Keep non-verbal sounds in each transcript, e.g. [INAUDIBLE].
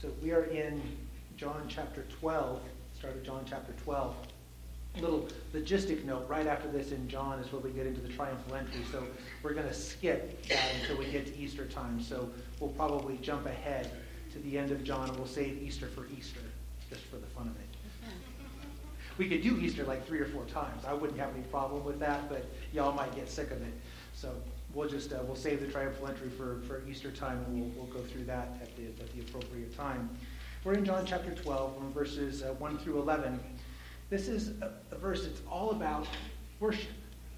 So we are in John chapter 12, start of John chapter 12. A little logistic note right after this in John is where we get into the triumphal entry. So we're going to skip that until we get to Easter time. So we'll probably jump ahead to the end of John and we'll save Easter for Easter, just for the fun of it. We could do Easter like three or four times. I wouldn't have any problem with that, but y'all might get sick of it. So we'll just uh, we'll save the triumphal entry for, for Easter time, and we'll, we'll go through that at the at the appropriate time. We're in John chapter 12, from verses uh, 1 through 11. This is a, a verse that's all about worship.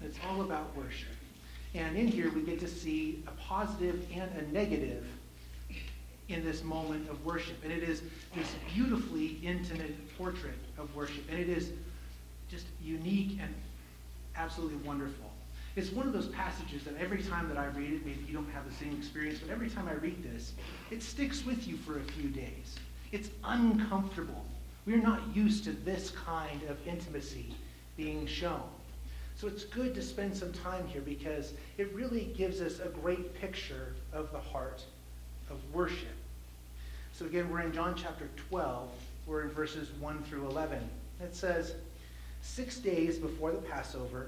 It's all about worship. And in here, we get to see a positive and a negative in this moment of worship. And it is this beautifully intimate portrait of worship. And it is just unique and absolutely wonderful. It's one of those passages that every time that I read it, maybe you don't have the same experience, but every time I read this, it sticks with you for a few days. It's uncomfortable. We're not used to this kind of intimacy being shown. So it's good to spend some time here because it really gives us a great picture of the heart of worship. So again, we're in John chapter 12. We're in verses 1 through 11. It says, Six days before the Passover,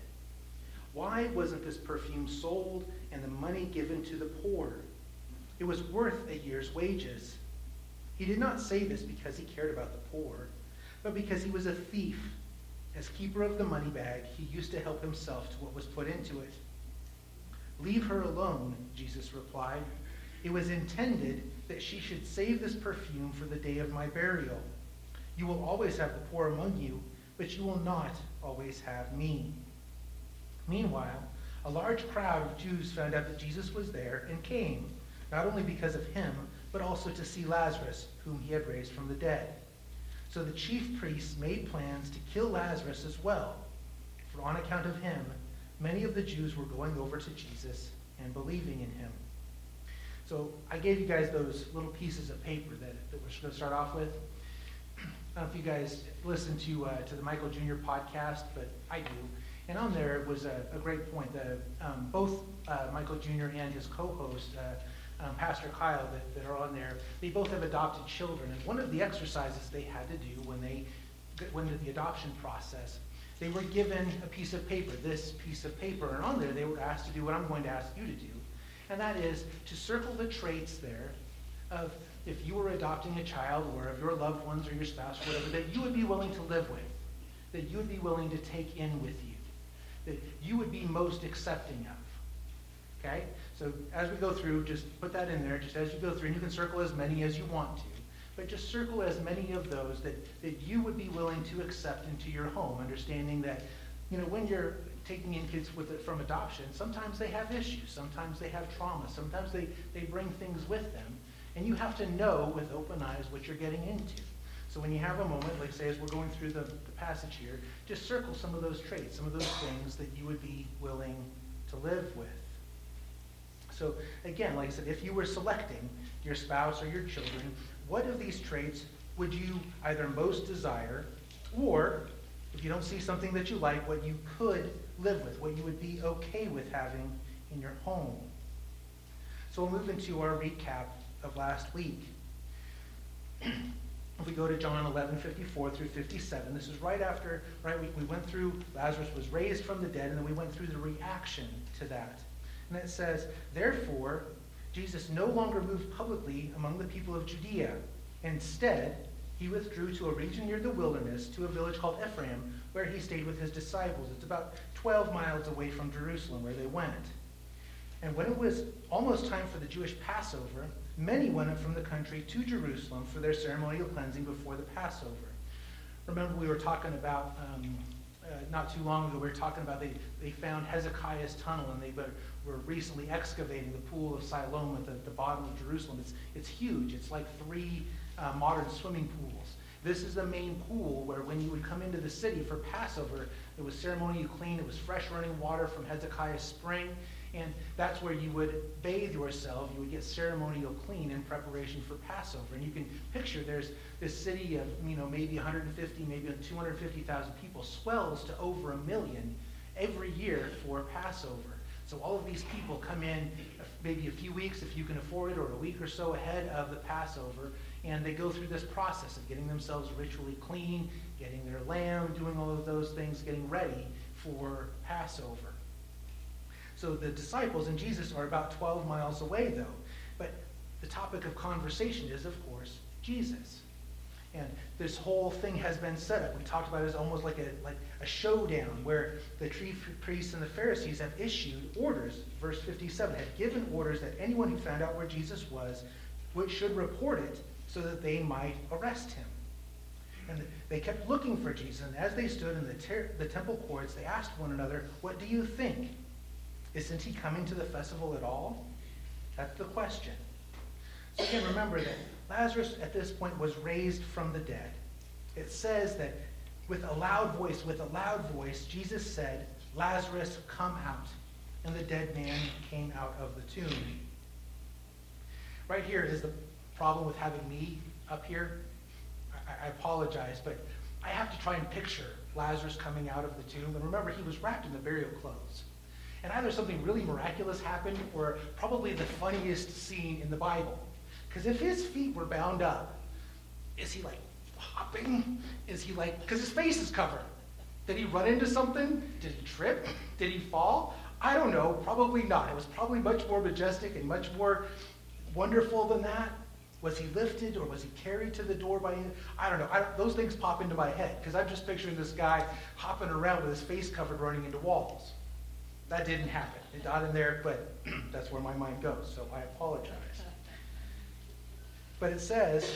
Why wasn't this perfume sold and the money given to the poor? It was worth a year's wages. He did not say this because he cared about the poor, but because he was a thief. As keeper of the money bag, he used to help himself to what was put into it. Leave her alone, Jesus replied. It was intended that she should save this perfume for the day of my burial. You will always have the poor among you, but you will not always have me. Meanwhile, a large crowd of Jews found out that Jesus was there and came, not only because of him, but also to see Lazarus, whom he had raised from the dead. So the chief priests made plans to kill Lazarus as well, for on account of him, many of the Jews were going over to Jesus and believing in him. So I gave you guys those little pieces of paper that, that we're going to start off with. [CLEARS THROAT] I don't know if you guys listen to, uh, to the Michael Jr. podcast, but I do. And on there was a, a great point that um, both uh, Michael Jr. and his co-host, uh, um, Pastor Kyle, that, that are on there, they both have adopted children. And one of the exercises they had to do when they went into the adoption process, they were given a piece of paper, this piece of paper, and on there they were asked to do what I'm going to ask you to do, and that is to circle the traits there of if you were adopting a child or of your loved ones or your spouse, whatever, that you would be willing to live with, that you would be willing to take in with you, that you would be most accepting of. Okay? So as we go through, just put that in there, just as you go through, and you can circle as many as you want to. But just circle as many of those that, that you would be willing to accept into your home, understanding that, you know, when you're taking in kids with it from adoption, sometimes they have issues, sometimes they have trauma, sometimes they, they bring things with them. And you have to know with open eyes what you're getting into. So when you have a moment, like say as we're going through the, the passage here, just circle some of those traits, some of those things that you would be willing to live with. So again, like I said, if you were selecting your spouse or your children, what of these traits would you either most desire, or if you don't see something that you like, what you could live with, what you would be okay with having in your home? So we'll move into our recap of last week. [CLEARS THROAT] if we go to John 11, 54 through 57, this is right after, right, we, we went through, Lazarus was raised from the dead, and then we went through the reaction to that. And it says, Therefore, Jesus no longer moved publicly among the people of Judea. Instead, he withdrew to a region near the wilderness, to a village called Ephraim, where he stayed with his disciples. It's about 12 miles away from Jerusalem, where they went. And when it was almost time for the Jewish Passover, many went up from the country to Jerusalem for their ceremonial cleansing before the Passover. Remember, we were talking about, um, uh, not too long ago, we were talking about they, they found Hezekiah's tunnel and they were recently excavating the pool of Siloam at the, the bottom of Jerusalem. It's, it's huge. It's like three uh, modern swimming pools. This is the main pool where when you would come into the city for Passover, it was ceremonially clean. It was fresh running water from Hezekiah's spring. And that's where you would bathe yourself. You would get ceremonial clean in preparation for Passover. And you can picture there's this city of, you know, maybe 150, maybe 250,000 people swells to over a million every year for Passover. So all of these people come in maybe a few weeks, if you can afford it, or a week or so ahead of the Passover, and they go through this process of getting themselves ritually clean, getting their lamb, doing all of those things, getting ready for Passover. So the disciples and Jesus are about 12 miles away, though. But the topic of conversation is, of course, Jesus. And this whole thing has been set up. We talked about it as almost like a, like a showdown where the chief priests and the Pharisees have issued orders, verse 57, have given orders that anyone who found out where Jesus was should report it so that they might arrest him. And they kept looking for Jesus. And as they stood in the, ter- the temple courts, they asked one another, What do you think? Isn't he coming to the festival at all? That's the question. So again, remember that Lazarus at this point was raised from the dead. It says that with a loud voice, with a loud voice, Jesus said, Lazarus, come out. And the dead man came out of the tomb. Right here is the problem with having me up here. I, I apologize, but I have to try and picture Lazarus coming out of the tomb. And remember, he was wrapped in the burial clothes. And either something really miraculous happened or probably the funniest scene in the Bible. Because if his feet were bound up, is he like hopping? Is he like, because his face is covered. Did he run into something? Did he trip? Did he fall? I don't know. Probably not. It was probably much more majestic and much more wonderful than that. Was he lifted or was he carried to the door by? I don't know. I those things pop into my head because I'm just picturing this guy hopping around with his face covered, running into walls. That didn't happen. It got in there, but [CLEARS THROAT] that's where my mind goes, so I apologize. But it says,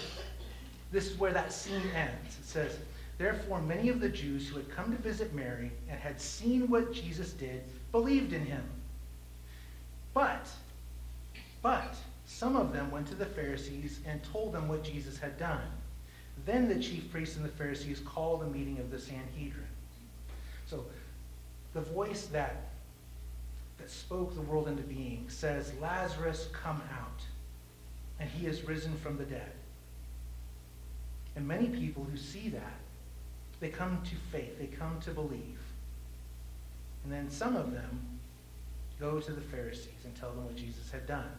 this is where that scene ends. It says, Therefore, many of the Jews who had come to visit Mary and had seen what Jesus did believed in him. But, but, some of them went to the Pharisees and told them what Jesus had done. Then the chief priests and the Pharisees called a meeting of the Sanhedrin. So, the voice that that spoke the world into being says, Lazarus, come out. And he is risen from the dead. And many people who see that, they come to faith, they come to believe. And then some of them go to the Pharisees and tell them what Jesus had done.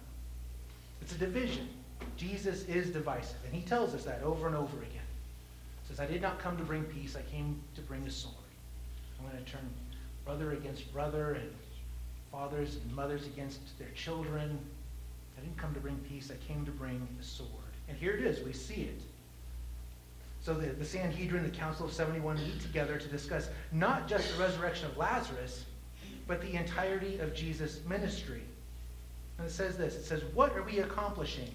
It's a division. Jesus is divisive, and he tells us that over and over again. He says, I did not come to bring peace, I came to bring a sword. I'm going to turn brother against brother and fathers and mothers against their children. I didn't come to bring peace, I came to bring the sword. And here it is, we see it. So the, the Sanhedrin, the Council of 71 meet together to discuss not just the resurrection of Lazarus, but the entirety of Jesus' ministry. And it says this it says, What are we accomplishing?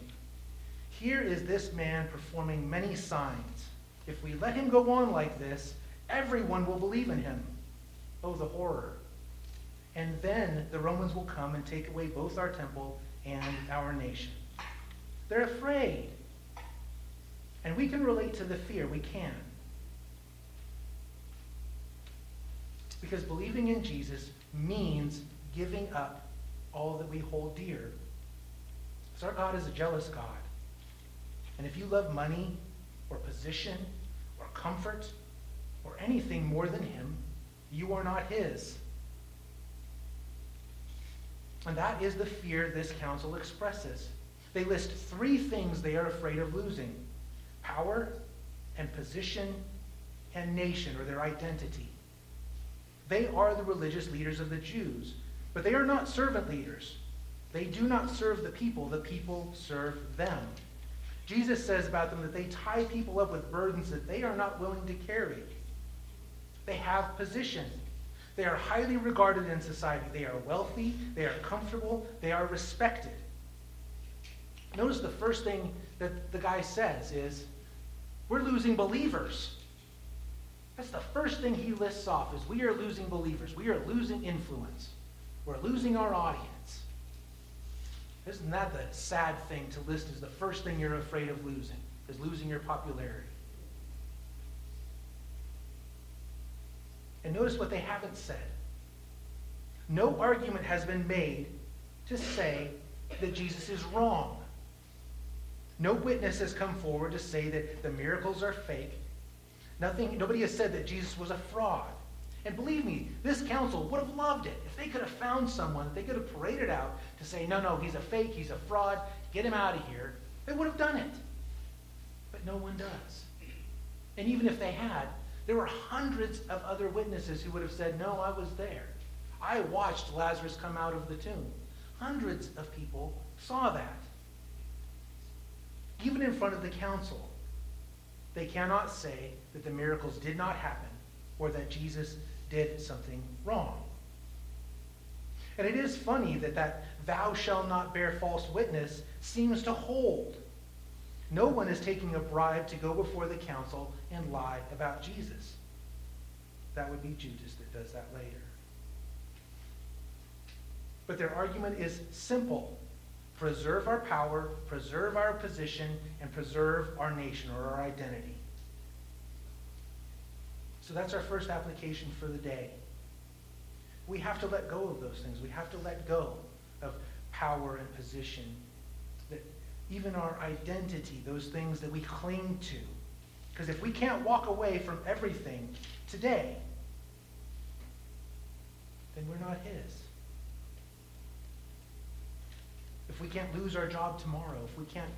Here is this man performing many signs. If we let him go on like this, everyone will believe in him. Oh, the horror. And then the Romans will come and take away both our temple and our nation. They're afraid. And we can relate to the fear. We can. Because believing in Jesus means giving up all that we hold dear. Because our God is a jealous God. And if you love money or position or comfort or anything more than Him, you are not His. And that is the fear this council expresses. They list three things they are afraid of losing power and position and nation, or their identity. They are the religious leaders of the Jews, but they are not servant leaders. They do not serve the people, the people serve them. Jesus says about them that they tie people up with burdens that they are not willing to carry. They have position. They are highly regarded in society. They are wealthy, they are comfortable, they are respected. Notice the first thing that the guy says is, We're losing believers. That's the first thing he lists off is we are losing believers. We are losing influence. We're losing our audience. Isn't that the sad thing to list as the first thing you're afraid of losing, is losing your popularity? And notice what they haven't said. No argument has been made to say that Jesus is wrong. No witness has come forward to say that the miracles are fake. Nothing, nobody has said that Jesus was a fraud. And believe me, this council would have loved it if they could have found someone they could have paraded out to say, no, no, he's a fake, he's a fraud, get him out of here. They would have done it. But no one does. And even if they had, there were hundreds of other witnesses who would have said, no, I was there. I watched Lazarus come out of the tomb. Hundreds of people saw that. Even in front of the council, they cannot say that the miracles did not happen or that Jesus did something wrong. And it is funny that that thou shalt not bear false witness seems to hold. No one is taking a bribe to go before the council and lie about Jesus. That would be Judas that does that later. But their argument is simple preserve our power, preserve our position, and preserve our nation or our identity. So that's our first application for the day. We have to let go of those things. We have to let go of power and position. That even our identity, those things that we cling to. Because if we can't walk away from everything today, then we're not his. If we can't lose our job tomorrow, if we can't,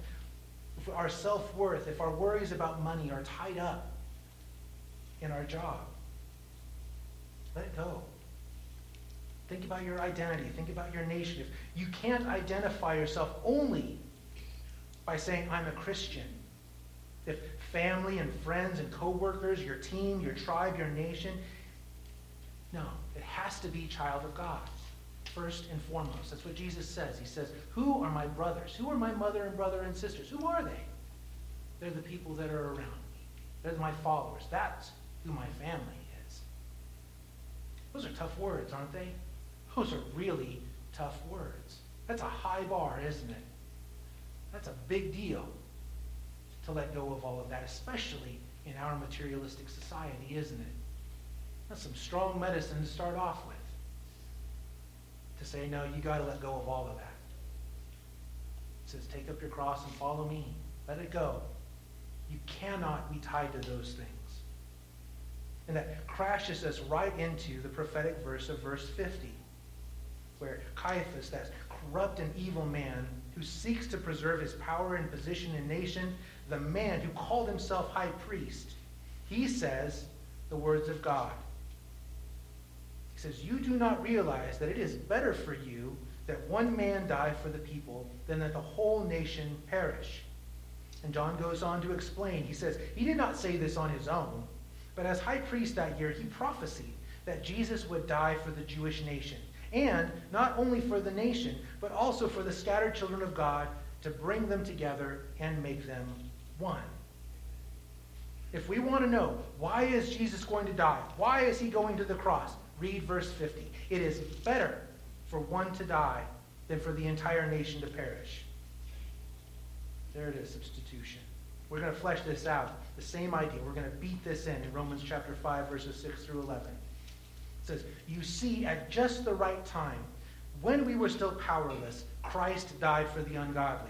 if our self-worth, if our worries about money are tied up in our job. Let it go. Think about your identity. Think about your nation. If you can't identify yourself only by saying, I'm a Christian, if family and friends and coworkers, your team, your tribe, your nation, no, it has to be child of God, first and foremost. That's what Jesus says. He says, Who are my brothers? Who are my mother and brother and sisters? Who are they? They're the people that are around me. They're my followers. That's who my family is. Those are tough words, aren't they? Those are really tough words. That's a high bar, isn't it? That's a big deal to let go of all of that, especially in our materialistic society, isn't it? That's some strong medicine to start off with. To say, no, you got to let go of all of that. It says, take up your cross and follow me. Let it go. You cannot be tied to those things. And that crashes us right into the prophetic verse of verse 50, where Caiaphas, that corrupt and evil man who seeks to preserve his power and position in nation, the man who called himself high priest, he says the words of God. He says, You do not realize that it is better for you that one man die for the people than that the whole nation perish. And John goes on to explain. He says, He did not say this on his own. But as high priest that year, he prophesied that Jesus would die for the Jewish nation. And not only for the nation, but also for the scattered children of God to bring them together and make them one. If we want to know why is Jesus going to die? Why is he going to the cross? Read verse 50. It is better for one to die than for the entire nation to perish. There it is, substitution. We're going to flesh this out. The same idea. We're going to beat this in in Romans chapter 5, verses 6 through 11. It says, You see, at just the right time, when we were still powerless, Christ died for the ungodly.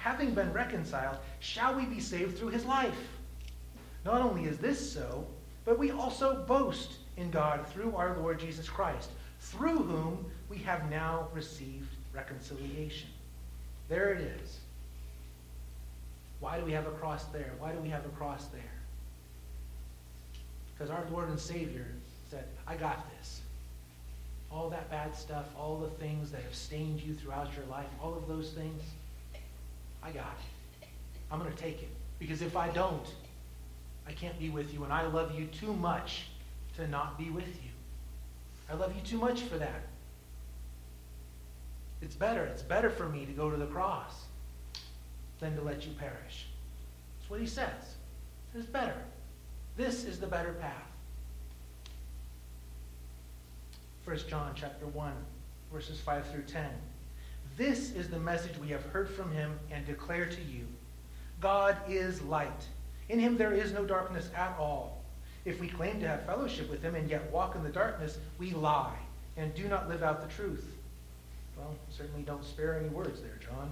having been reconciled, shall we be saved through his life? Not only is this so, but we also boast in God through our Lord Jesus Christ, through whom we have now received reconciliation. There it is. Why do we have a cross there? Why do we have a cross there? Because our Lord and Savior said, I got this. all that bad stuff, all the things that have stained you throughout your life, all of those things, I got it. I'm going to take it. Because if I don't, I can't be with you, and I love you too much to not be with you. I love you too much for that. It's better. It's better for me to go to the cross than to let you perish. That's what he says. It's better. This is the better path. 1 John chapter 1, verses 5 through 10. This is the message we have heard from him and declare to you. God is light. In him there is no darkness at all. If we claim to have fellowship with him and yet walk in the darkness, we lie and do not live out the truth. Well, certainly don't spare any words there, John.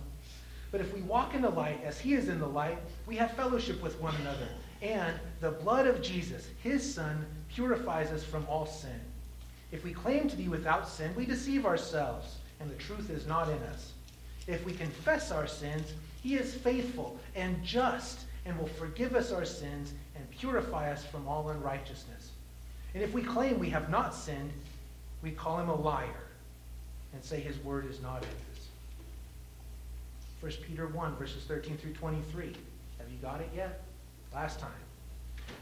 But if we walk in the light as he is in the light, we have fellowship with one another. And the blood of Jesus, his son, purifies us from all sin. If we claim to be without sin, we deceive ourselves, and the truth is not in us. If we confess our sins, he is faithful and just and will forgive us our sins and purify us from all unrighteousness. And if we claim we have not sinned, we call him a liar and say his word is not in us. 1 Peter 1, verses 13 through 23. Have you got it yet? Last time.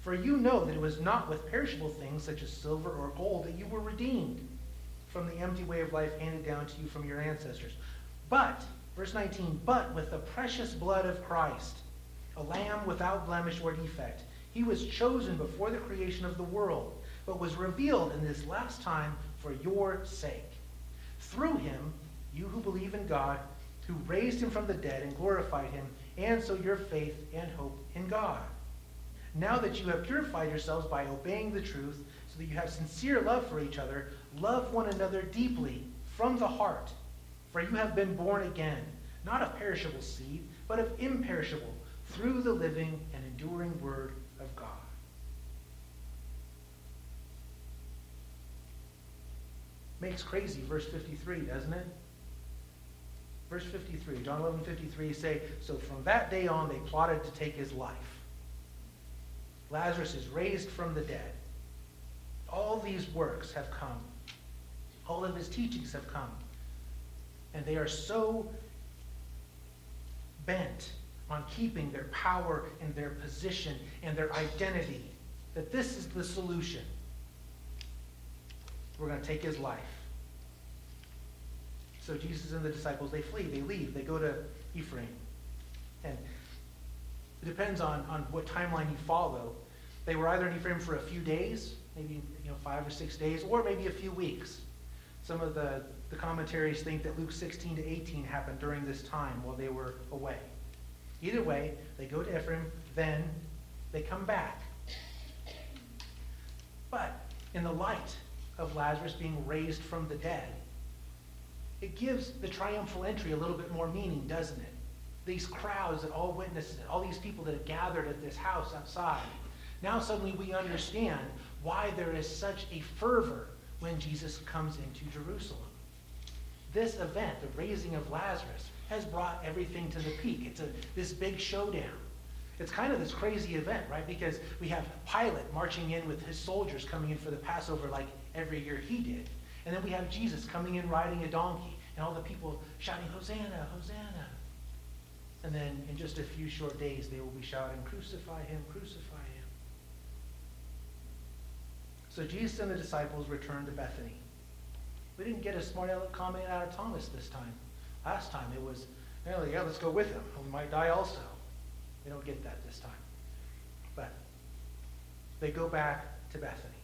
For you know that it was not with perishable things such as silver or gold that you were redeemed from the empty way of life handed down to you from your ancestors. But Verse 19, but with the precious blood of Christ, a lamb without blemish or defect, he was chosen before the creation of the world, but was revealed in this last time for your sake. Through him, you who believe in God, who raised him from the dead and glorified him, and so your faith and hope in God. Now that you have purified yourselves by obeying the truth, so that you have sincere love for each other, love one another deeply from the heart for you have been born again, not of perishable seed, but of imperishable, through the living and enduring word of God. Makes crazy, verse 53, doesn't it? Verse 53, John 11, 53 say, So from that day on they plotted to take his life. Lazarus is raised from the dead. All these works have come. All of his teachings have come. And they are so bent on keeping their power and their position and their identity that this is the solution. We're going to take his life. So Jesus and the disciples, they flee, they leave, they go to Ephraim. And it depends on, on what timeline you follow. They were either in Ephraim for a few days, maybe you know five or six days, or maybe a few weeks. Some of the the commentaries think that Luke 16 to 18 happened during this time while they were away. Either way, they go to Ephraim, then they come back. But in the light of Lazarus being raised from the dead, it gives the triumphal entry a little bit more meaning, doesn't it? These crowds that all witnessed it, all these people that have gathered at this house outside. Now suddenly we understand why there is such a fervor when Jesus comes into Jerusalem this event, the raising of Lazarus, has brought everything to the peak. It's a, this big showdown. It's kind of this crazy event, right? Because we have Pilate marching in with his soldiers coming in for the Passover like every year he did. And then we have Jesus coming in riding a donkey and all the people shouting, Hosanna, Hosanna. And then in just a few short days, they will be shouting, Crucify him, crucify him. So Jesus and the disciples returned to Bethany. We didn't get a smart aleck comment out of Thomas this time. Last time it was, yeah, let's go with him. We might die also. We don't get that this time. But they go back to Bethany.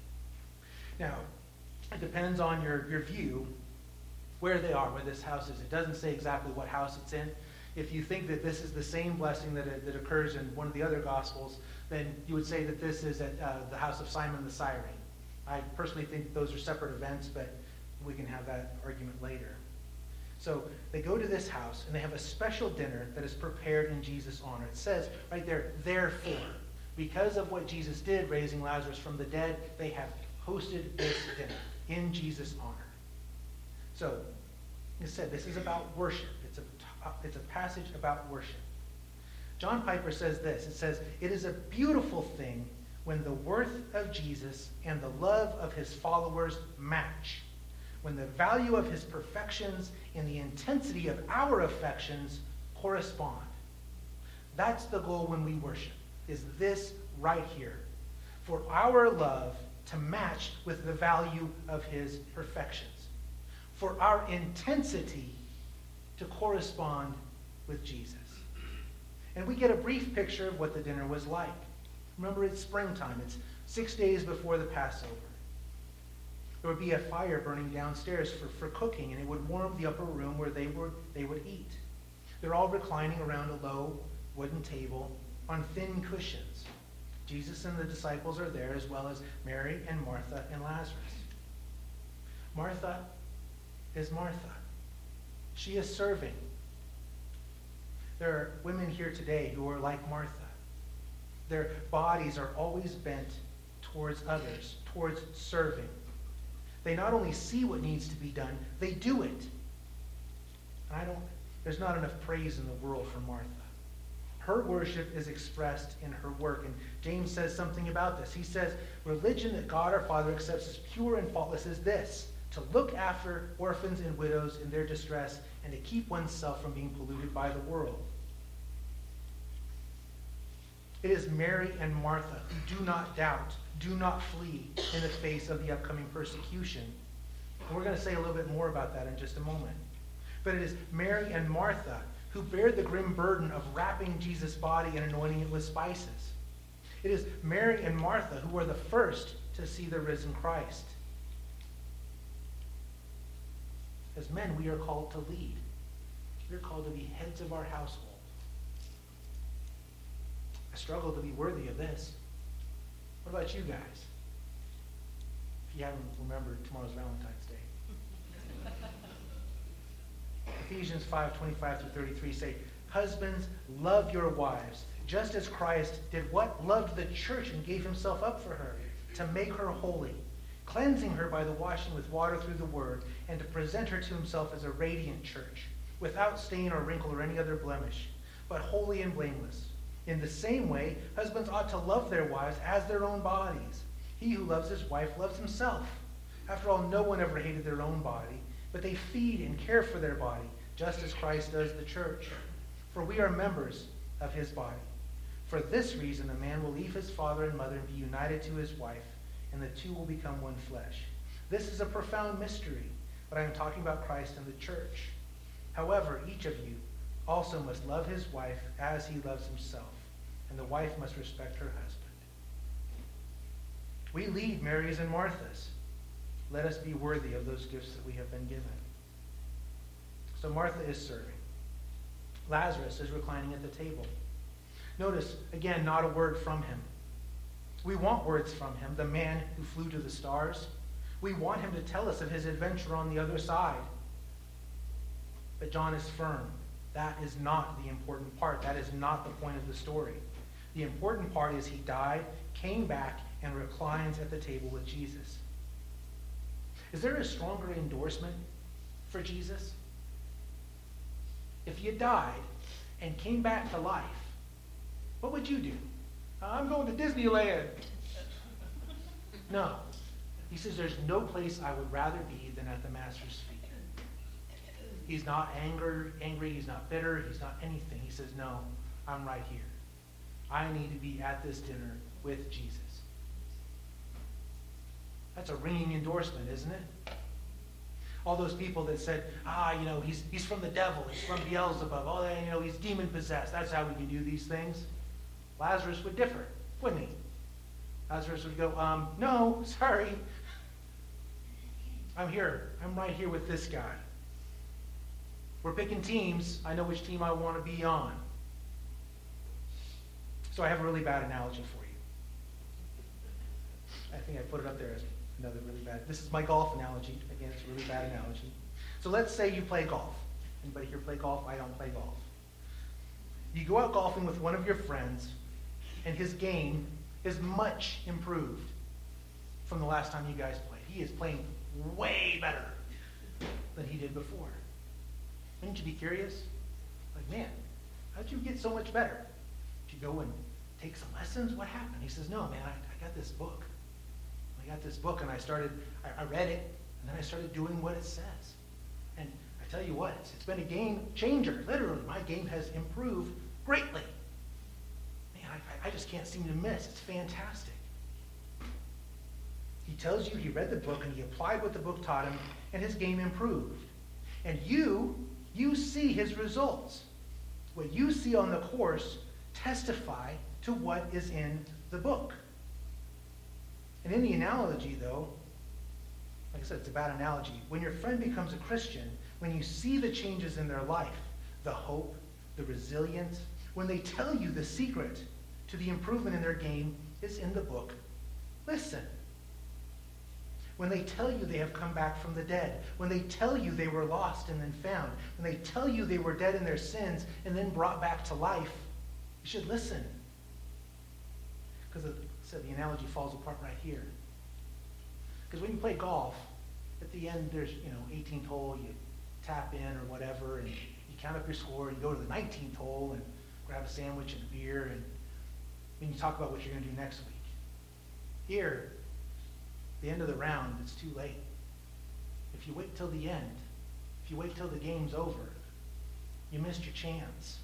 Now, it depends on your, your view where they are, where this house is. It doesn't say exactly what house it's in. If you think that this is the same blessing that, that occurs in one of the other Gospels, then you would say that this is at uh, the house of Simon the Cyrene. I personally think those are separate events, but We can have that argument later. So they go to this house and they have a special dinner that is prepared in Jesus' honor. It says right there, therefore, because of what Jesus did, raising Lazarus from the dead, they have hosted this dinner in Jesus' honor. So, it said this is about worship. It's a, passage about worship. John Piper says this it says, It is a beautiful thing when the worth of Jesus and the love of his followers match, when the value of his perfections and the intensity of our affections correspond. That's the goal when we worship, is this right here. For our love to match with the value of his perfections. For our intensity to correspond with Jesus. And we get a brief picture of what the dinner was like. Remember, it's springtime. It's six days before the Passover. There would be a fire burning downstairs for, for cooking, and it would warm the upper room where they, were, they would eat. They're all reclining around a low wooden table on thin cushions. Jesus and the disciples are there, as well as Mary and Martha and Lazarus. Martha is Martha. She is serving. There are women here today who are like Martha. Their bodies are always bent towards others, towards serving. They not only see what needs to be done, they do it. And I don't, there's not enough praise in the world for Martha. Her worship is expressed in her work. And James says something about this. He says, Religion that God our Father accepts as pure and faultless is this to look after orphans and widows in their distress and to keep oneself from being polluted by the world. It is Mary and Martha who do not doubt, do not flee in the face of the upcoming persecution. And we're going to say a little bit more about that in just a moment. But it is Mary and Martha who bear the grim burden of wrapping Jesus' body and anointing it with spices. It is Mary and Martha who are the first to see the risen Christ. As men, we are called to lead. We're called to be heads of our household. I struggle to be worthy of this. What about you guys? If you haven't remembered, tomorrow's Valentine's Day. [LAUGHS] Ephesians 5 25 through 33 say, Husbands, love your wives, just as Christ did what? Loved the church and gave himself up for her, to make her holy, cleansing her by the washing with water through the word, and to present her to himself as a radiant church, without stain or wrinkle or any other blemish, but holy and blameless. In the same way, husbands ought to love their wives as their own bodies. He who loves his wife loves himself. After all, no one ever hated their own body but they feed and care for their body, just as Christ does the church. For we are members of his body. For this reason, a man will leave his father and mother and be united to his wife, and the two will become one flesh. This is a profound mystery, but I am talking about Christ and the church. However, each of you also must love his wife as he loves himself, and the wife must respect her husband. We lead Mary's and Martha's. Let us be worthy of those gifts that we have been given. So Martha is serving. Lazarus is reclining at the table. Notice, again, not a word from him. We want words from him, the man who flew to the stars. We want him to tell us of his adventure on the other side. But John is firm. That is not the important part. That is not the point of the story. The important part is he died, came back, and reclines at the table with Jesus. Is there a stronger endorsement for Jesus? If you died and came back to life, what would you do? I'm going to Disneyland. No. He says, There's no place I would rather be than at the Master's feet. He's not anger, angry, he's not bitter, he's not anything. He says, No, I'm right here. I need to be at this dinner with Jesus. That's a ringing endorsement, isn't it? All those people that said, ah, you know, he's, he's from the devil, he's from Beelzebub, oh, you know, he's demon possessed. That's how we can do these things. Lazarus would differ, wouldn't he? Lazarus would go, um, no, [LAUGHS] sorry. I'm here. I'm right here with this guy. We're picking teams. I know which team I want to be on. So I have a really bad analogy for you. I think I put it up there as Another really bad. This is my golf analogy. Again, it's a really bad analogy. So let's say you play golf. Anybody here play golf? I don't play golf. You go out golfing with one of your friends, and his game is much improved from the last time you guys played. He is playing way better than he did before. Wouldn't you be curious? Like, man, how'd you get so much better? Did you go and take some lessons? What happened? He says, no, man, I, I got this book. I got this book and I started, I, I, read it, and then I started doing what it says. And I tell you what, it's, it's been a game changer. Literally, my game has improved greatly. Man, I, I just can't seem to miss. It's fantastic. He tells you he read the book and he applied what the book taught him, and his game improved. And you, you see his results. What you see on the course testify to what is in the book. And in the analogy, though, like I said, it's a bad analogy. When your friend becomes a Christian, when you see the changes in their life, the hope, the resilience, when they tell you the secret to the improvement in their game is in the book, listen. When they tell you they have come back from the dead, when they tell you they were lost and then found, when they tell you they were dead in their sins and then brought back to life, you should listen. Because so the analogy falls apart right here. Because when you play golf, at the end there's, you know, 18th hole, you tap in or whatever, and you count up your score, and you go to the 19th hole and grab a sandwich and a beer, and then you talk about what you're going to do next week. Here, the end of the round, it's too late. If you wait till the end, if you wait till the game's over, you missed your chance.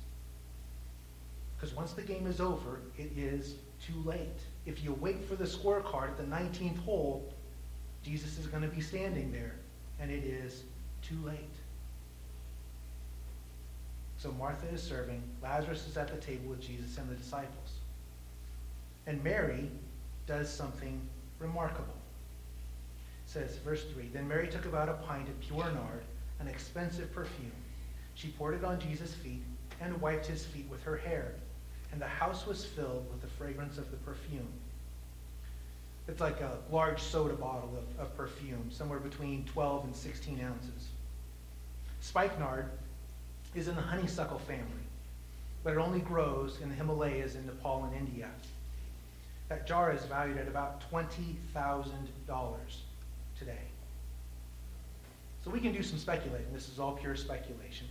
Because once the game is over, it is too late. If you wait for the scorecard at the 19th hole, Jesus is going to be standing there, and it is too late. So Martha is serving, Lazarus is at the table with Jesus and the disciples. And Mary does something remarkable. Says, verse 3 Then Mary took about a pint of pure nard, an expensive perfume. She poured it on Jesus' feet and wiped his feet with her hair and the house was filled with the fragrance of the perfume. It's like a large soda bottle of, of perfume, somewhere between 12 and 16 ounces. Spikenard is in the honeysuckle family, but it only grows in the Himalayas in Nepal and India. That jar is valued at about $20,000 today. So we can do some speculating. This is all pure speculation.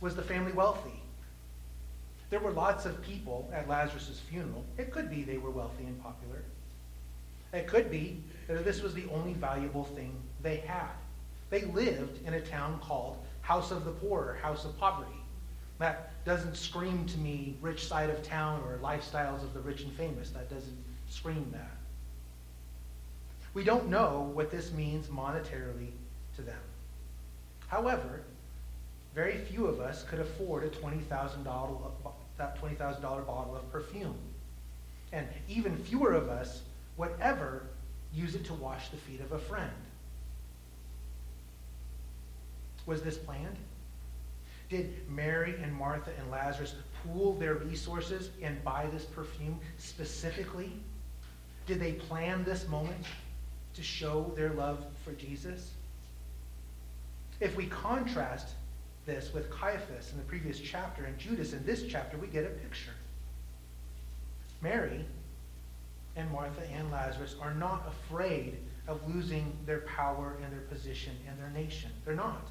Was the family wealthy? There were lots of people at Lazarus' funeral. It could be they were wealthy and popular. It could be that this was the only valuable thing they had. They lived in a town called House of the Poor or House of Poverty. That doesn't scream to me rich side of town or lifestyles of the rich and famous. That doesn't scream that. We don't know what this means monetarily to them. However, very few of us could afford a $20,000 that $20,000 bottle of perfume. And even fewer of us would ever use it to wash the feet of a friend. Was this planned? Did Mary and Martha and Lazarus pool their resources and buy this perfume specifically? Did they plan this moment to show their love for Jesus? If we contrast this with Caiaphas in the previous chapter and Judas in this chapter, we get a picture. Mary and Martha and Lazarus are not afraid of losing their power and their position and their nation. They're not.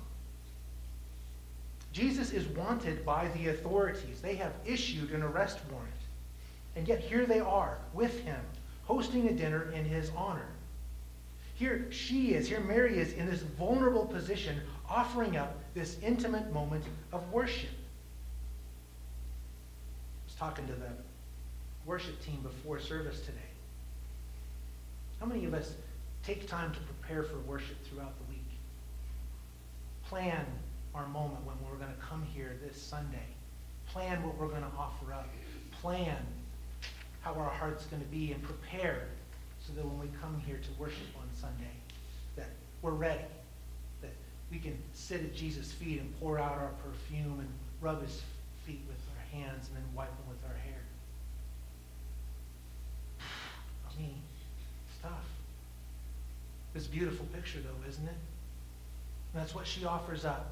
Jesus is wanted by the authorities. They have issued an arrest warrant. And yet here they are with him, hosting a dinner in his honor. Here she is, here Mary is in this vulnerable position, offering up this intimate moment of worship. I was talking to the worship team before service today. How many of us take time to prepare for worship throughout the week? Plan our moment when we're going to come here this Sunday. Plan what we're going to offer up. Plan how our heart's going to be and prepare so that when we come here to worship on Sunday, that we're ready that we can sit at Jesus' feet and pour out our perfume and rub his feet with our hands and then wipe them with our hair. I mean, it's tough. This beautiful picture, though, isn't it? And that's what she offers up.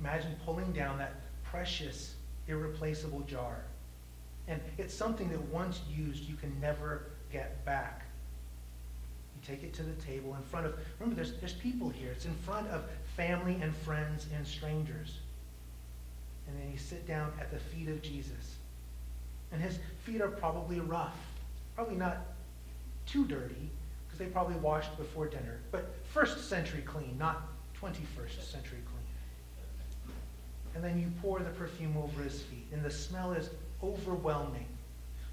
Imagine pulling down that precious, irreplaceable jar. And it's something that once used, you can never get back. You take it to the table in front of, remember, there's, there's people here. It's in front of family and friends and strangers. And then you sit down at the feet of Jesus. And his feet are probably rough, probably not too dirty, because they probably washed before dinner, but first century clean, not 21st century clean. And then you pour the perfume over his feet, and the smell is overwhelming,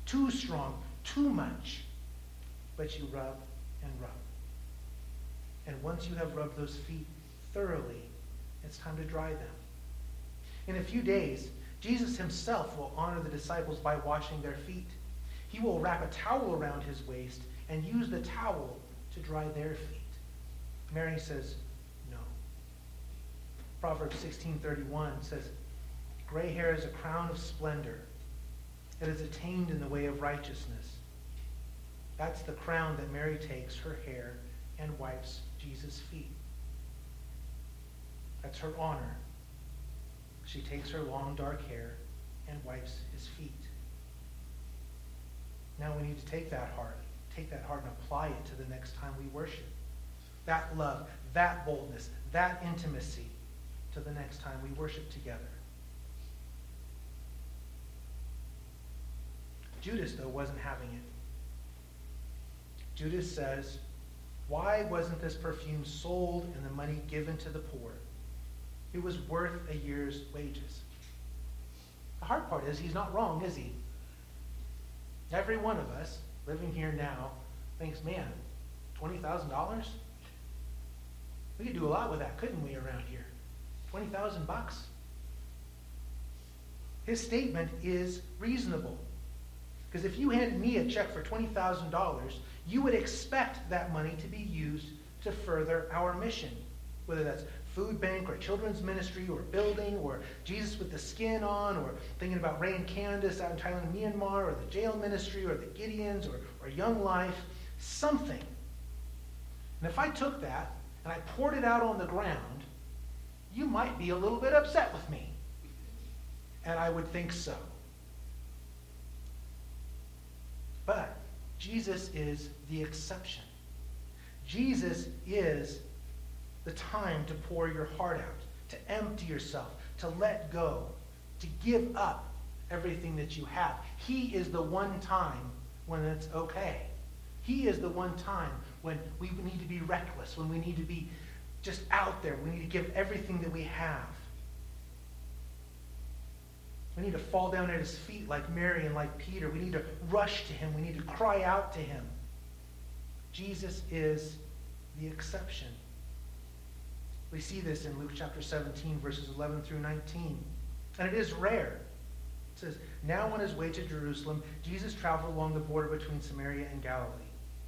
too strong, too much. But you rub and rub. And once you have rubbed those feet thoroughly, it's time to dry them. In a few days, Jesus himself will honor the disciples by washing their feet. He will wrap a towel around his waist and use the towel to dry their feet. Mary says. Proverbs 16:31 says, "Gray hair is a crown of splendor. It is attained in the way of righteousness." That's the crown that Mary takes her hair and wipes Jesus' feet. That's her honor. She takes her long dark hair and wipes his feet. Now we need to take that heart take that heart and apply it to the next time we worship. That love, that boldness, that intimacy to the next time we worship together. Judas, though, wasn't having it. Judas says, Why wasn't this perfume sold and the money given to the poor? It was worth a year's wages. The hard part is he's not wrong, is he? Every one of us living here now thinks, man, $20,000? We could do a lot with that, couldn't we, around here? 20,000 bucks. His statement is reasonable. Because if you handed me a check for $20,000, you would expect that money to be used to further our mission, whether that's food bank or children's ministry or building or Jesus with the skin on or thinking about Ray and Candace out in Thailand, Myanmar or the jail ministry or the Gideons or, or Young Life, something. And if I took that and I poured it out on the ground, you might be a little bit upset with me. And I would think so. But Jesus is the exception. Jesus is the time to pour your heart out, to empty yourself, to let go, to give up everything that you have. He is the one time when it's okay. He is the one time when we need to be reckless, when we need to be just out there. We need to give everything that we have. We need to fall down at his feet like Mary and like Peter. We need to rush to him. We need to cry out to him. Jesus is the exception. We see this in Luke chapter 17, verses 11 through 19. And it is rare. It says, Now on his way to Jerusalem, Jesus traveled along the border between Samaria and Galilee.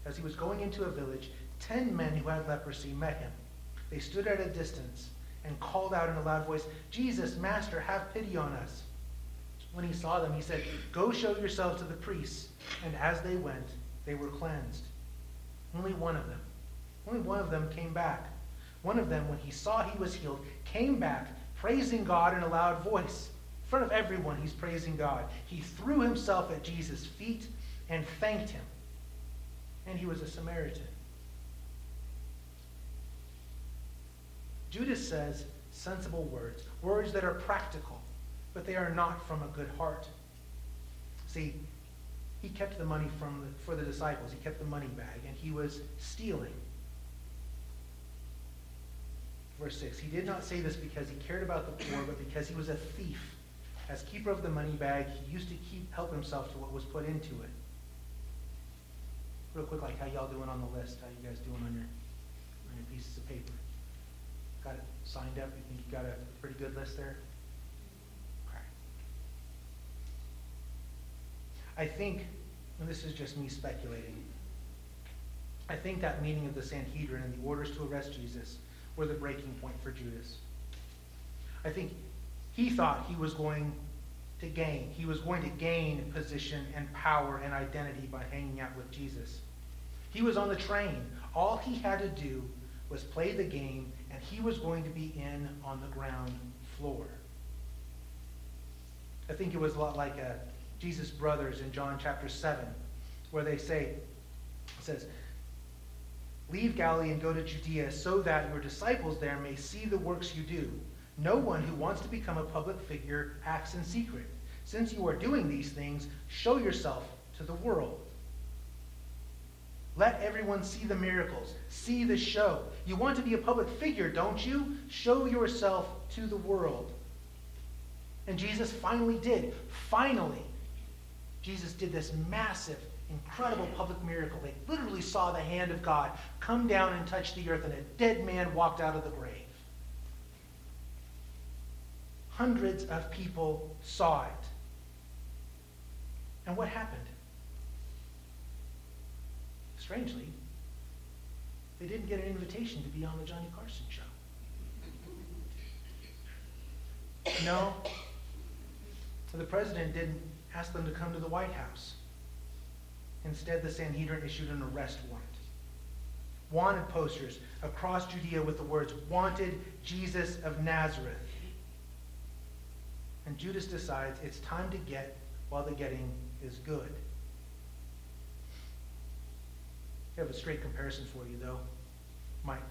As he was going into a village, ten men who had leprosy met him. They stood at a distance and called out in a loud voice, Jesus, Master, have pity on us. When he saw them, he said, Go show yourselves to the priests. And as they went, they were cleansed. Only one of them, only one of them came back one of them, when he saw he was healed, came back, praising God in a loud voice. In front of everyone, he's praising God. He threw himself at Jesus' feet and thanked him. And he was a Samaritan. Judas says sensible words, words that are practical, but they are not from a good heart. See, he kept the money from the, for the disciples. He kept the money bag, and he was stealing. Verse 6 He did not say this because he cared about the poor, but because he was a thief. As keeper of the money bag, he used to keep help himself to what was put into it. Real quick, like how y'all doing on the list? How you guys doing on your on your pieces of paper? Got it signed up? You think you got a pretty good list there? Okay. I think, and this is just me speculating, I think that meeting of the Sanhedrin and the orders to arrest Jesus were the breaking point for Judas. I think he thought he was going to gain. He was going to gain position and power and identity by hanging out with Jesus. He was on the train. All he had to do was play the game, and he was going to be in on the ground floor. I think it was a lot like uh, Jesus' brothers in John chapter 7, where they say, it says, Leave Galilee and go to Judea so that your disciples there may see the works you do. No one who wants to become a public figure acts in secret. Since you are doing these things, show yourself to the world. Let everyone see the miracles, see the show. You want to be a public figure, don't you? Show yourself to the world. And Jesus finally did. Finally, Jesus did this massive, incredible public miracle. They literally saw the hand of God come down and touch the earth, and a dead man walked out of the grave. Hundreds of people saw it. And what happened? Strangely, they didn't get an invitation to be on the Johnny Carson show. No, so the president didn't ask them to come to the White House. Instead, the Sanhedrin issued an arrest warrant. Wanted posters across Judea with the words, Wanted Jesus of Nazareth. And Judas decides it's time to get while the getting is good. I have a straight comparison for you, though. Might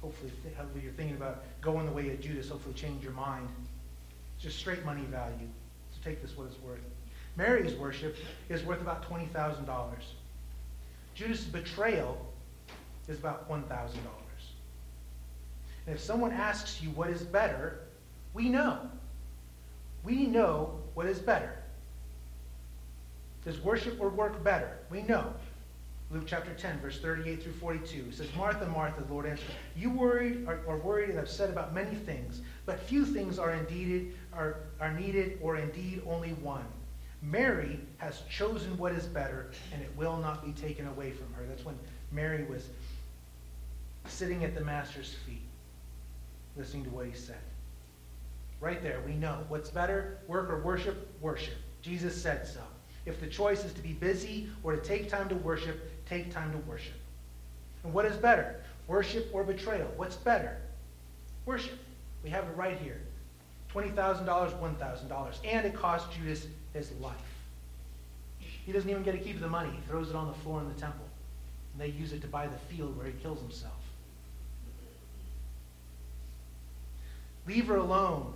hopefully, hopefully you're thinking about going the way of Judas, hopefully change your mind. It's just straight money value. So take this what it's worth. Mary's worship is worth about $20,000. Judas' betrayal is about $1,000. And if someone asks you what is better, we know. We know what is better. Does worship or work better? We know. Luke chapter 10, verse 38 through 42 it says, Martha, Martha, the Lord answered, You worried are, worried and upset about many things, but few things are indeed are, are needed, or indeed only one. Mary has chosen what is better, and it will not be taken away from her. That's when Mary was sitting at the Master's feet, listening to what he said. Right there, we know what's better, work or worship, worship. Jesus said so. If the choice is to be busy or to take time to worship, take time to worship. And what is better? Worship or betrayal? What's better? Worship. We have it right here. $20,000, $1,000. And it cost Judas his life. He doesn't even get to keep the money. He throws it on the floor in the temple. And they use it to buy the field where he kills himself. Leave her alone,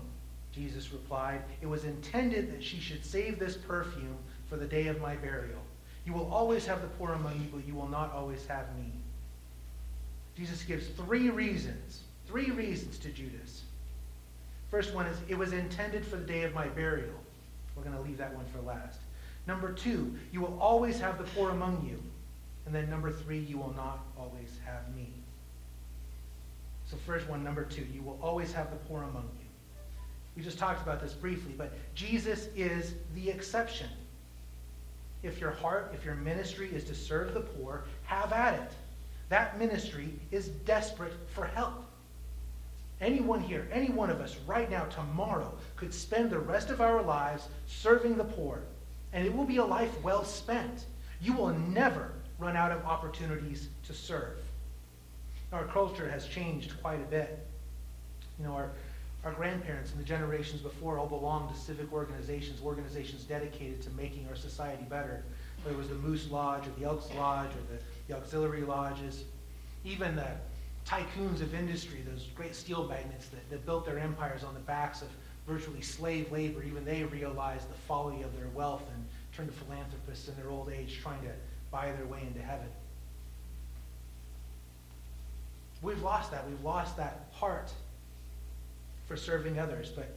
Jesus replied. It was intended that she should save this perfume for the day of my burial. You will always have the poor among you, but you will not always have me. Jesus gives three reasons, three reasons to Judas. First one is, it was intended for the day of my burial. We're going to leave that one for last. Number two, you will always have the poor among you. And then number three, you will not always have me. So first one, number two, you will always have the poor among you. We just talked about this briefly, but Jesus is the exception. If your heart, if your ministry is to serve the poor, have at it. That ministry is desperate for help. Anyone here, any one of us right now, tomorrow, could spend the rest of our lives serving the poor, and it will be a life well spent. You will never run out of opportunities to serve. Our culture has changed quite a bit. You know, our, our grandparents and the generations before all belonged to civic organizations, organizations dedicated to making our society better. Whether it was the Moose Lodge or the Elks Lodge or the, the auxiliary lodges, even the tycoons of industry, those great steel magnates that, that built their empires on the backs of virtually slave labor, even they realized the folly of their wealth and turned to philanthropists in their old age trying to buy their way into heaven. We've lost that. We've lost that heart for serving others. But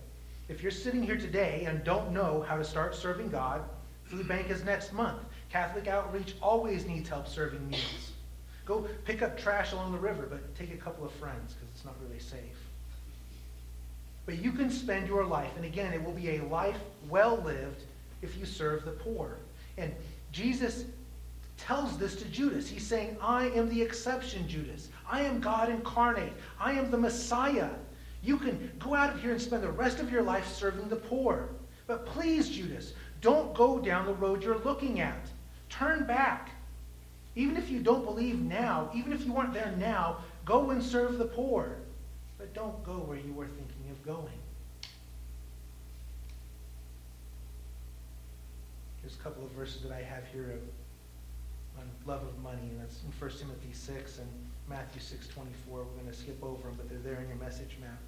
if you're sitting here today and don't know how to start serving God, Food Bank is next month. Catholic Outreach always needs help serving meals. Go pick up trash along the river, but take a couple of friends because it's not really safe. But you can spend your life, and again, it will be a life well lived if you serve the poor. And Jesus tells this to Judas. He's saying, I am the exception, Judas. I am God incarnate. I am the Messiah. You can go out of here and spend the rest of your life serving the poor. But please, Judas, don't go down the road you're looking at. Turn back. Even if you don't believe now, even if you aren't there now, go and serve the poor. But don't go where you were thinking of going. There's a couple of verses that I have here on love of money, and that's in 1 Timothy 6 and Matthew 6.24. We're going to skip over them, but they're there in your message map.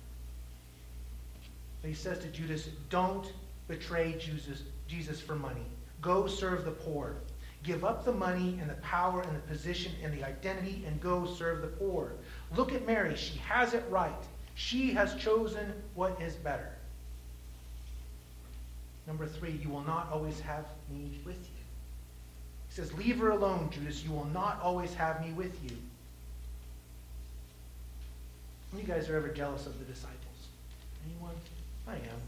And he says to Judas, don't betray Jesus, Jesus for money. Go serve the poor. Give up the money and the power and the position and the identity and go serve the poor. Look at Mary. She has it right. She has chosen what is better. Number three, you will not always have me with you. He says, Leave her alone, Judas. You will not always have me with you. You guys are ever jealous of the disciples? Anyone? I am.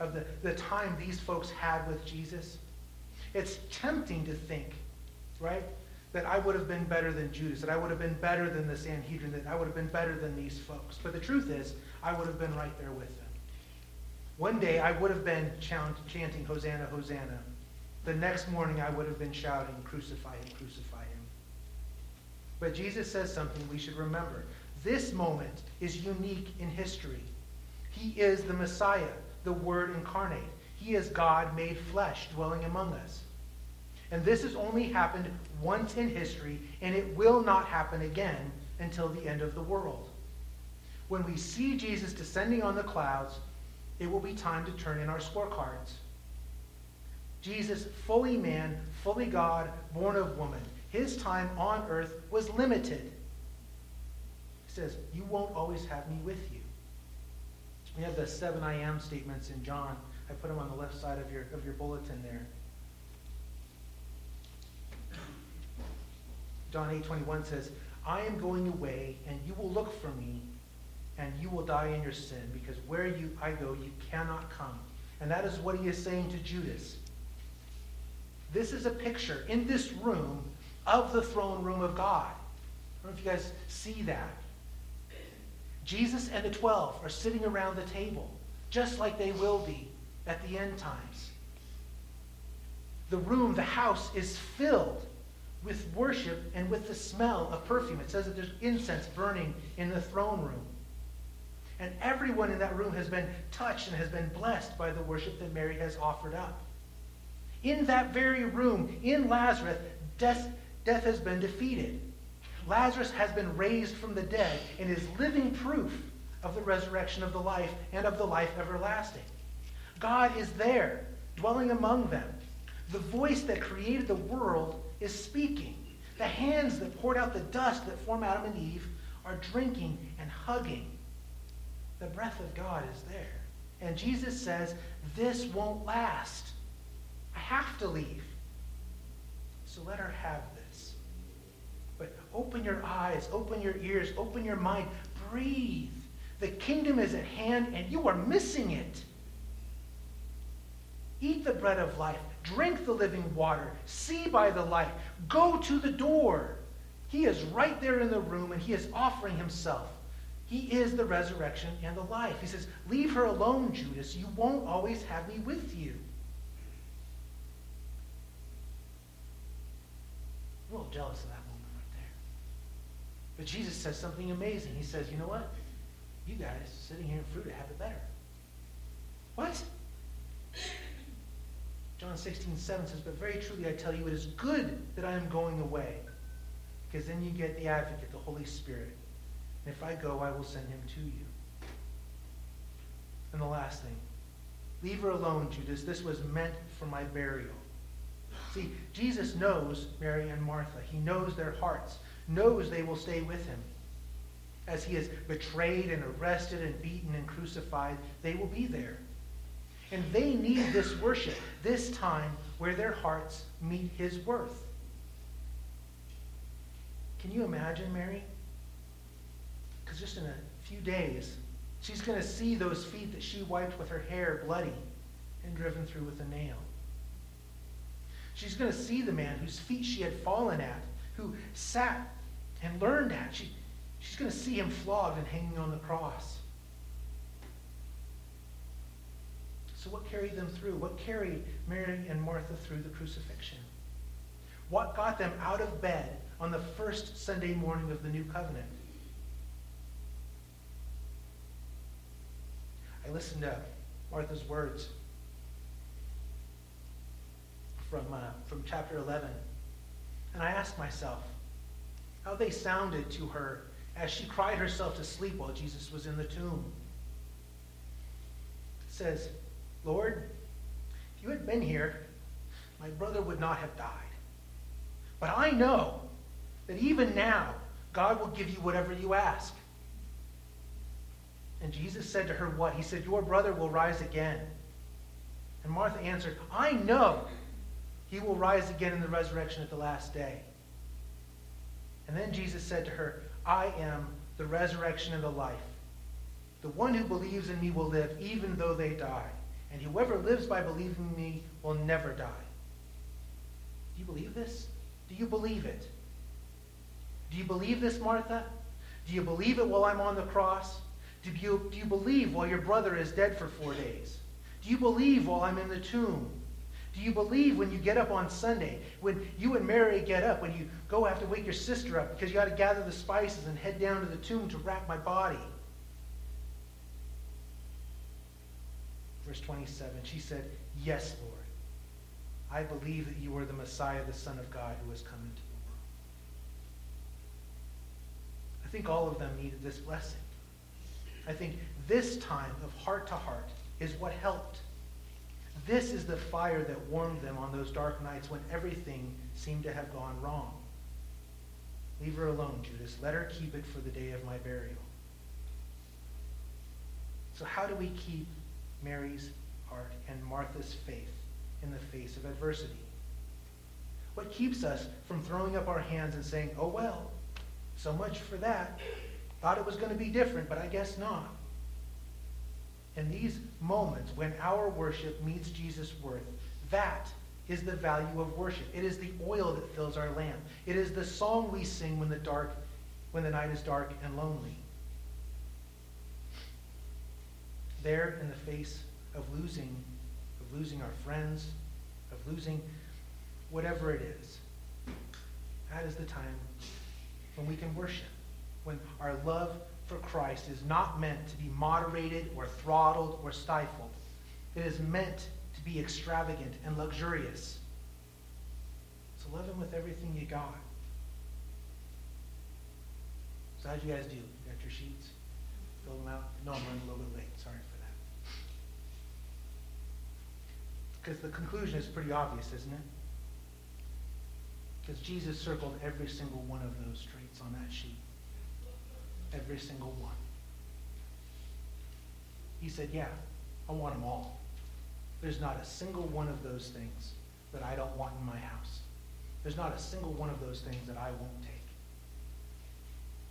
Of the, the time these folks had with Jesus. It's tempting to think, right, that I would have been better than Judas, that I would have been better than the Sanhedrin, that I would have been better than these folks. But the truth is, I would have been right there with them. One day I would have been chanting, Hosanna, Hosanna. The next morning I would have been shouting, Crucify him, crucify him. But Jesus says something we should remember. This moment is unique in history. He is the Messiah, the Word incarnate. He is God made flesh, dwelling among us. And this has only happened once in history, and it will not happen again until the end of the world. When we see Jesus descending on the clouds, it will be time to turn in our scorecards. Jesus, fully man, fully God, born of woman, his time on earth was limited. He says, You won't always have me with you. We have the seven I am statements in John. I put them on the left side of your, of your bulletin there. John 8 21 says, I am going away, and you will look for me, and you will die in your sin, because where you I go, you cannot come. And that is what he is saying to Judas. This is a picture in this room of the throne room of God. I don't know if you guys see that. Jesus and the 12 are sitting around the table, just like they will be at the end times. The room, the house, is filled with worship and with the smell of perfume. It says that there's incense burning in the throne room. And everyone in that room has been touched and has been blessed by the worship that Mary has offered up. In that very room, in Lazarus, death, death has been defeated. Lazarus has been raised from the dead and is living proof of the resurrection of the life and of the life everlasting. God is there, dwelling among them. The voice that created the world is speaking. The hands that poured out the dust that form Adam and Eve are drinking and hugging. The breath of God is there. And Jesus says, This won't last. I have to leave. So let her have open your eyes, open your ears, open your mind. Breathe. The kingdom is at hand, and you are missing it. Eat the bread of life. Drink the living water. See by the light. Go to the door. He is right there in the room, and he is offering himself. He is the resurrection and the life. He says, Leave her alone, Judas. You won't always have me with you. A little jealous of that. But Jesus says something amazing. He says, You know what? You guys sitting here in fruit have it better. What? John 16, 7 says, But very truly I tell you, it is good that I am going away. Because then you get the advocate, the Holy Spirit. And if I go, I will send him to you. And the last thing leave her alone, Judas. This was meant for my burial. See, Jesus knows Mary and Martha. He knows their hearts, knows they will stay with him. As he is betrayed and arrested and beaten and crucified, they will be there. And they need this worship, this time where their hearts meet his worth. Can you imagine Mary? Because just in a few days, she's going to see those feet that she wiped with her hair bloody and driven through with a nail. She's going to see the man whose feet she had fallen at, who sat and learn that. She, she's going to see him flogged and hanging on the cross. So, what carried them through? What carried Mary and Martha through the crucifixion? What got them out of bed on the first Sunday morning of the new covenant? I listened to Martha's words from, uh, from chapter 11, and I asked myself how they sounded to her as she cried herself to sleep while Jesus was in the tomb. It says, Lord, if you had been here, my brother would not have died. But I know that even now, God will give you whatever you ask. And Jesus said to her, What? He said, Your brother will rise again. And Martha answered, I know he will rise again in the resurrection at the last day. And then Jesus said to her, I am the resurrection and the life. The one who believes in me will live even though they die. And whoever lives by believing in me will never die. Do you believe this? Do you believe it? Do you believe this, Martha? Do you believe it while I'm on the cross? Do you, do you believe while your brother is dead for four days? Do you believe while I'm in the tomb? Do you believe when you get up on Sunday, when you and Mary get up, when you go have to wake your sister up because you got to gather the spices and head down to the tomb to wrap my body? Verse 27, she said, Yes, Lord. I believe that you are the Messiah, the Son of God, who has come into the world. I think all of them needed this blessing. I think this time of heart to heart is what helped. This is the fire that warmed them on those dark nights when everything seemed to have gone wrong. Leave her alone, Judas. Let her keep it for the day of my burial. So, how do we keep Mary's heart and Martha's faith in the face of adversity? What keeps us from throwing up our hands and saying, oh, well, so much for that. Thought it was going to be different, but I guess not. In these moments when our worship meets Jesus' worth, that is the value of worship. It is the oil that fills our lamp. It is the song we sing when the dark, when the night is dark and lonely. There in the face of losing, of losing our friends, of losing whatever it is, that is the time when we can worship when our love for Christ is not meant to be moderated or throttled or stifled. It is meant to be extravagant and luxurious. So love him with everything you got. So how'd you guys do? You got your sheets? Fill them out? No, I'm running a little bit late. Sorry for that. Because the conclusion is pretty obvious, isn't it? Because Jesus circled every single one of those traits on that sheet. Every single one. He said, Yeah, I want them all. There's not a single one of those things that I don't want in my house. There's not a single one of those things that I won't take.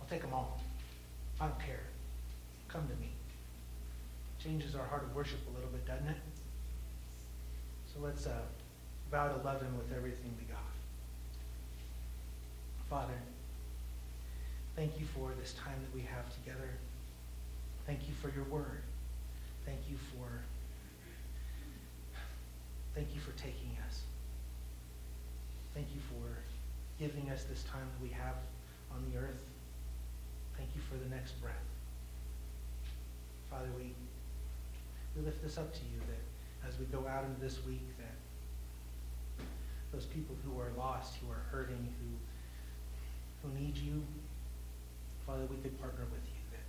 I'll take them all. I don't care. Come to me. Changes our heart of worship a little bit, doesn't it? So let's uh, vow to love him with everything we got. Father, Thank you for this time that we have together. Thank you for your word. Thank you for thank you for taking us. Thank you for giving us this time that we have on the earth. Thank you for the next breath. Father, we, we lift this up to you that as we go out into this week that those people who are lost, who are hurting, who, who need you, Father, we could partner with you, that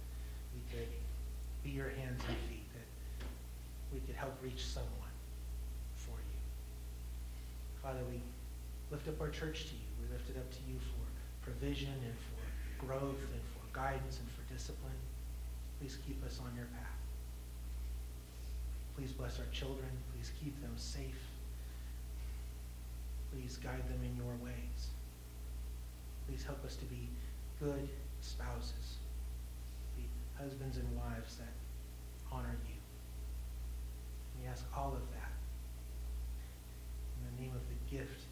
we could be your hands and feet, that we could help reach someone for you. Father, we lift up our church to you. We lift it up to you for provision and for growth and for guidance and for discipline. Please keep us on your path. Please bless our children. Please keep them safe. Please guide them in your ways. Please help us to be good spouses, be husbands and wives that honor you. We ask all of that in the name of the gift